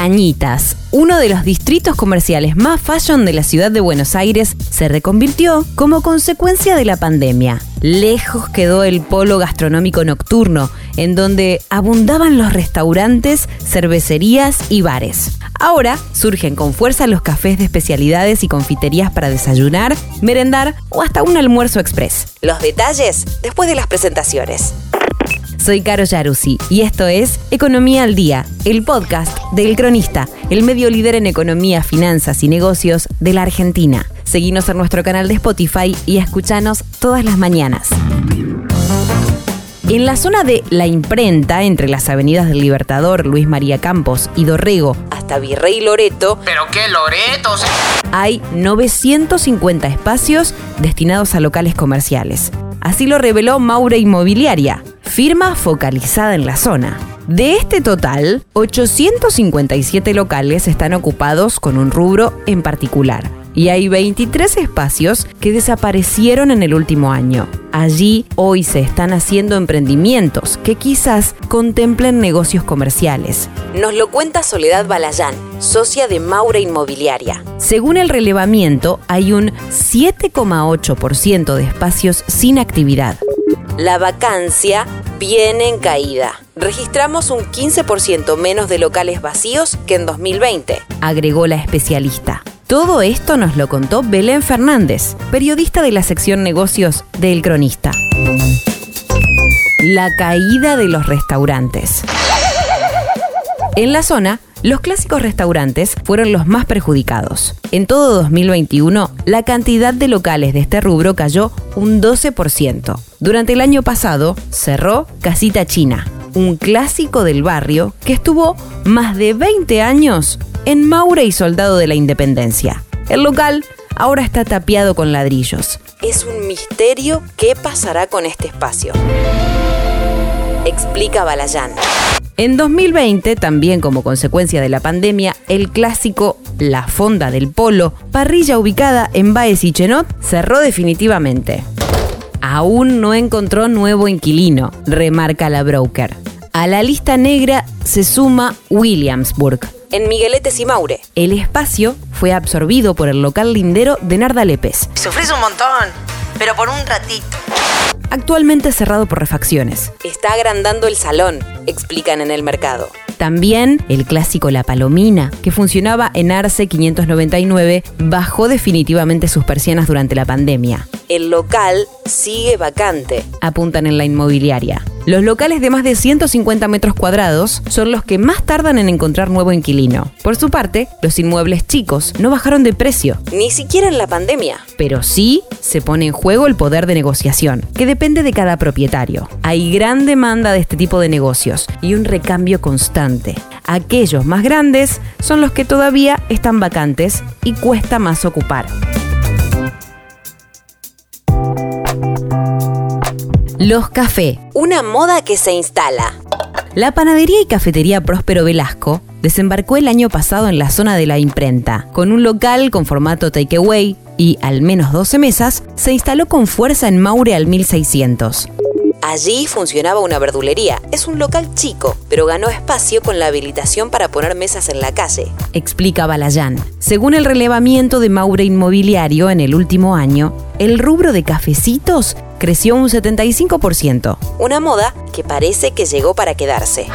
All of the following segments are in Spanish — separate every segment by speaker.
Speaker 1: Cañitas, uno de los distritos comerciales más fashion de la ciudad de Buenos Aires, se reconvirtió como consecuencia de la pandemia. Lejos quedó el polo gastronómico nocturno, en donde abundaban los restaurantes, cervecerías y bares. Ahora surgen con fuerza los cafés de especialidades y confiterías para desayunar, merendar o hasta un almuerzo express. Los detalles después de las presentaciones. Soy Caro Yaruzzi y esto es Economía al Día, el podcast del Cronista, el medio líder en economía, finanzas y negocios de la Argentina. Seguinos en nuestro canal de Spotify y escuchanos todas las mañanas. En la zona de La Imprenta, entre las avenidas del Libertador, Luis María Campos y Dorrego, hasta Virrey Loreto,
Speaker 2: ¿Pero qué Loreto?
Speaker 1: hay 950 espacios destinados a locales comerciales. Así lo reveló Maura Inmobiliaria, firma focalizada en la zona. De este total, 857 locales están ocupados con un rubro en particular. Y hay 23 espacios que desaparecieron en el último año. Allí hoy se están haciendo emprendimientos que quizás contemplen negocios comerciales. Nos lo cuenta Soledad Balayán, socia de Maura Inmobiliaria. Según el relevamiento, hay un 7,8% de espacios sin actividad. La vacancia viene en caída. Registramos un 15% menos de locales vacíos que en 2020, agregó la especialista. Todo esto nos lo contó Belén Fernández, periodista de la sección negocios de El Cronista. La caída de los restaurantes. En la zona, los clásicos restaurantes fueron los más perjudicados. En todo 2021, la cantidad de locales de este rubro cayó un 12%. Durante el año pasado, cerró Casita China, un clásico del barrio que estuvo más de 20 años en Maura y Soldado de la Independencia. El local ahora está tapiado con ladrillos. Es un misterio qué pasará con este espacio. Explica Balayán. En 2020, también como consecuencia de la pandemia, el clásico La Fonda del Polo, parrilla ubicada en Baez y Chenot, cerró definitivamente. Aún no encontró nuevo inquilino, remarca la broker. A la lista negra se suma Williamsburg, en Migueletes y Maure. El espacio fue absorbido por el local lindero de Narda Lépez,
Speaker 2: Sufrís un montón, pero por un ratito.
Speaker 1: actualmente cerrado por refacciones. Está agrandando el salón, explican en el mercado. También el clásico La Palomina, que funcionaba en Arce 599, bajó definitivamente sus persianas durante la pandemia. El local sigue vacante, apuntan en la inmobiliaria. Los locales de más de 150 metros cuadrados son los que más tardan en encontrar nuevo inquilino. Por su parte, los inmuebles chicos no bajaron de precio, ni siquiera en la pandemia. Pero sí se pone en juego el poder de negociación, que depende de cada propietario. Hay gran demanda de este tipo de negocios y un recambio constante. Aquellos más grandes son los que todavía están vacantes y cuesta más ocupar. Los Café, una moda que se instala. La panadería y cafetería Próspero Velasco desembarcó el año pasado en la zona de la imprenta. Con un local con formato takeaway y al menos 12 mesas, se instaló con fuerza en Maure al 1600. Allí funcionaba una verdulería. Es un local chico, pero ganó espacio con la habilitación para poner mesas en la calle, explica Balayán. Según el relevamiento de Maure Inmobiliario en el último año, el rubro de cafecitos creció un 75%. Una moda que parece que llegó para quedarse.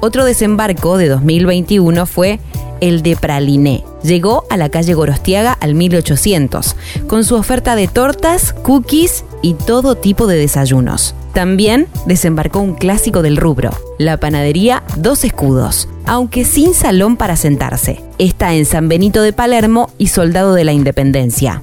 Speaker 1: Otro desembarco de 2021 fue el de Praliné. Llegó a la calle Gorostiaga al 1800, con su oferta de tortas, cookies y todo tipo de desayunos. También desembarcó un clásico del rubro, la panadería Dos Escudos, aunque sin salón para sentarse. Está en San Benito de Palermo y Soldado de la Independencia.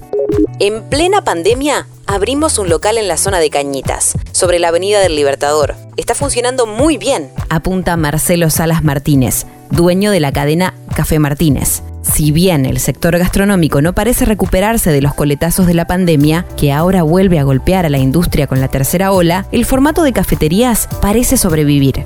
Speaker 1: En plena pandemia, abrimos un local en la zona de Cañitas, sobre la Avenida del Libertador. Está funcionando muy bien, apunta Marcelo Salas Martínez, dueño de la cadena Café Martínez. Si bien el sector gastronómico no parece recuperarse de los coletazos de la pandemia, que ahora vuelve a golpear a la industria con la tercera ola, el formato de cafeterías parece sobrevivir.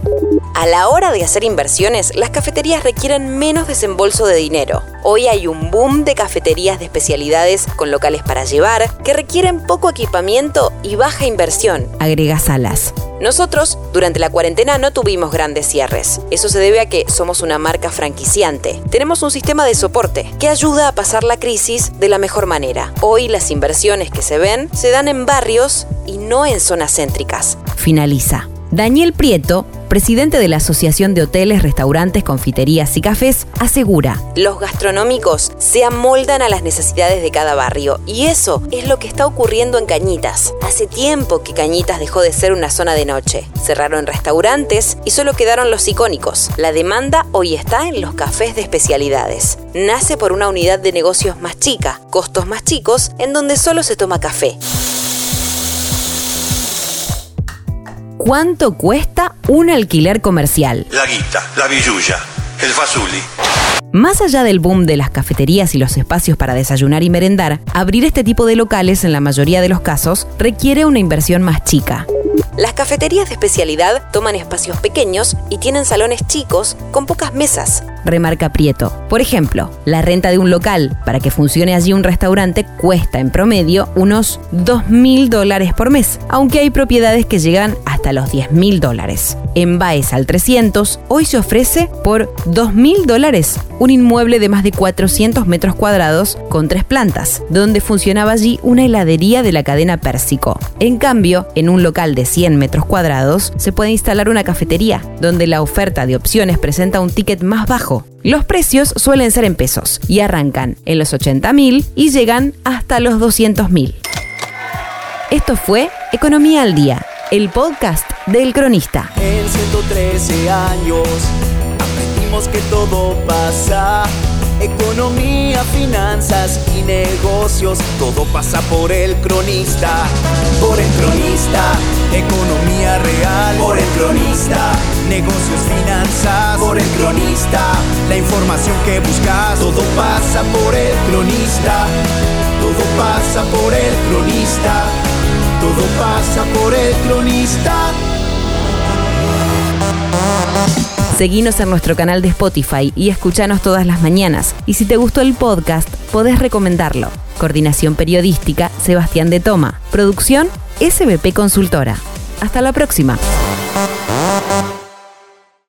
Speaker 1: A la hora de hacer inversiones, las cafeterías requieren menos desembolso de dinero. Hoy hay un boom de cafeterías de especialidades con locales para llevar que requieren poco equipamiento y baja inversión, agrega Salas. Nosotros, durante la cuarentena, no tuvimos grandes cierres. Eso se debe a que somos una marca franquiciante. Tenemos un sistema de soporte que ayuda a pasar la crisis de la mejor manera. Hoy las inversiones que se ven se dan en barrios y no en zonas céntricas. Finaliza. Daniel Prieto, presidente de la Asociación de Hoteles, Restaurantes, Confiterías y Cafés, asegura, los gastronómicos se amoldan a las necesidades de cada barrio y eso es lo que está ocurriendo en Cañitas. Hace tiempo que Cañitas dejó de ser una zona de noche. Cerraron restaurantes y solo quedaron los icónicos. La demanda hoy está en los cafés de especialidades. Nace por una unidad de negocios más chica, costos más chicos, en donde solo se toma café. ¿Cuánto cuesta un alquiler comercial?
Speaker 3: La guita, la billulla, el fazuli.
Speaker 1: Más allá del boom de las cafeterías y los espacios para desayunar y merendar, abrir este tipo de locales en la mayoría de los casos requiere una inversión más chica. Las cafeterías de especialidad toman espacios pequeños y tienen salones chicos con pocas mesas, remarca Prieto. Por ejemplo, la renta de un local para que funcione allí un restaurante cuesta en promedio unos 2.000 dólares por mes, aunque hay propiedades que llegan hasta los 10.000 dólares. En Baez al 300, hoy se ofrece por 2.000 dólares un inmueble de más de 400 metros cuadrados con tres plantas, donde funcionaba allí una heladería de la cadena Pérsico. En cambio, en un local de 100 metros cuadrados, se puede instalar una cafetería, donde la oferta de opciones presenta un ticket más bajo. Los precios suelen ser en pesos y arrancan en los 80 mil y llegan hasta los 200 mil. Esto fue Economía al Día, el podcast del cronista.
Speaker 4: En 113 años aprendimos que todo pasa Economía, finanzas y negocios, todo pasa por el cronista. Por el cronista, economía real. Por el cronista, negocios, finanzas. Por el cronista, la información que buscas, todo pasa por el cronista. Todo pasa por el cronista. Todo pasa por el cronista.
Speaker 1: Seguinos en nuestro canal de Spotify y escuchanos todas las mañanas. Y si te gustó el podcast, podés recomendarlo. Coordinación Periodística, Sebastián de Toma. Producción, SBP Consultora. Hasta la próxima.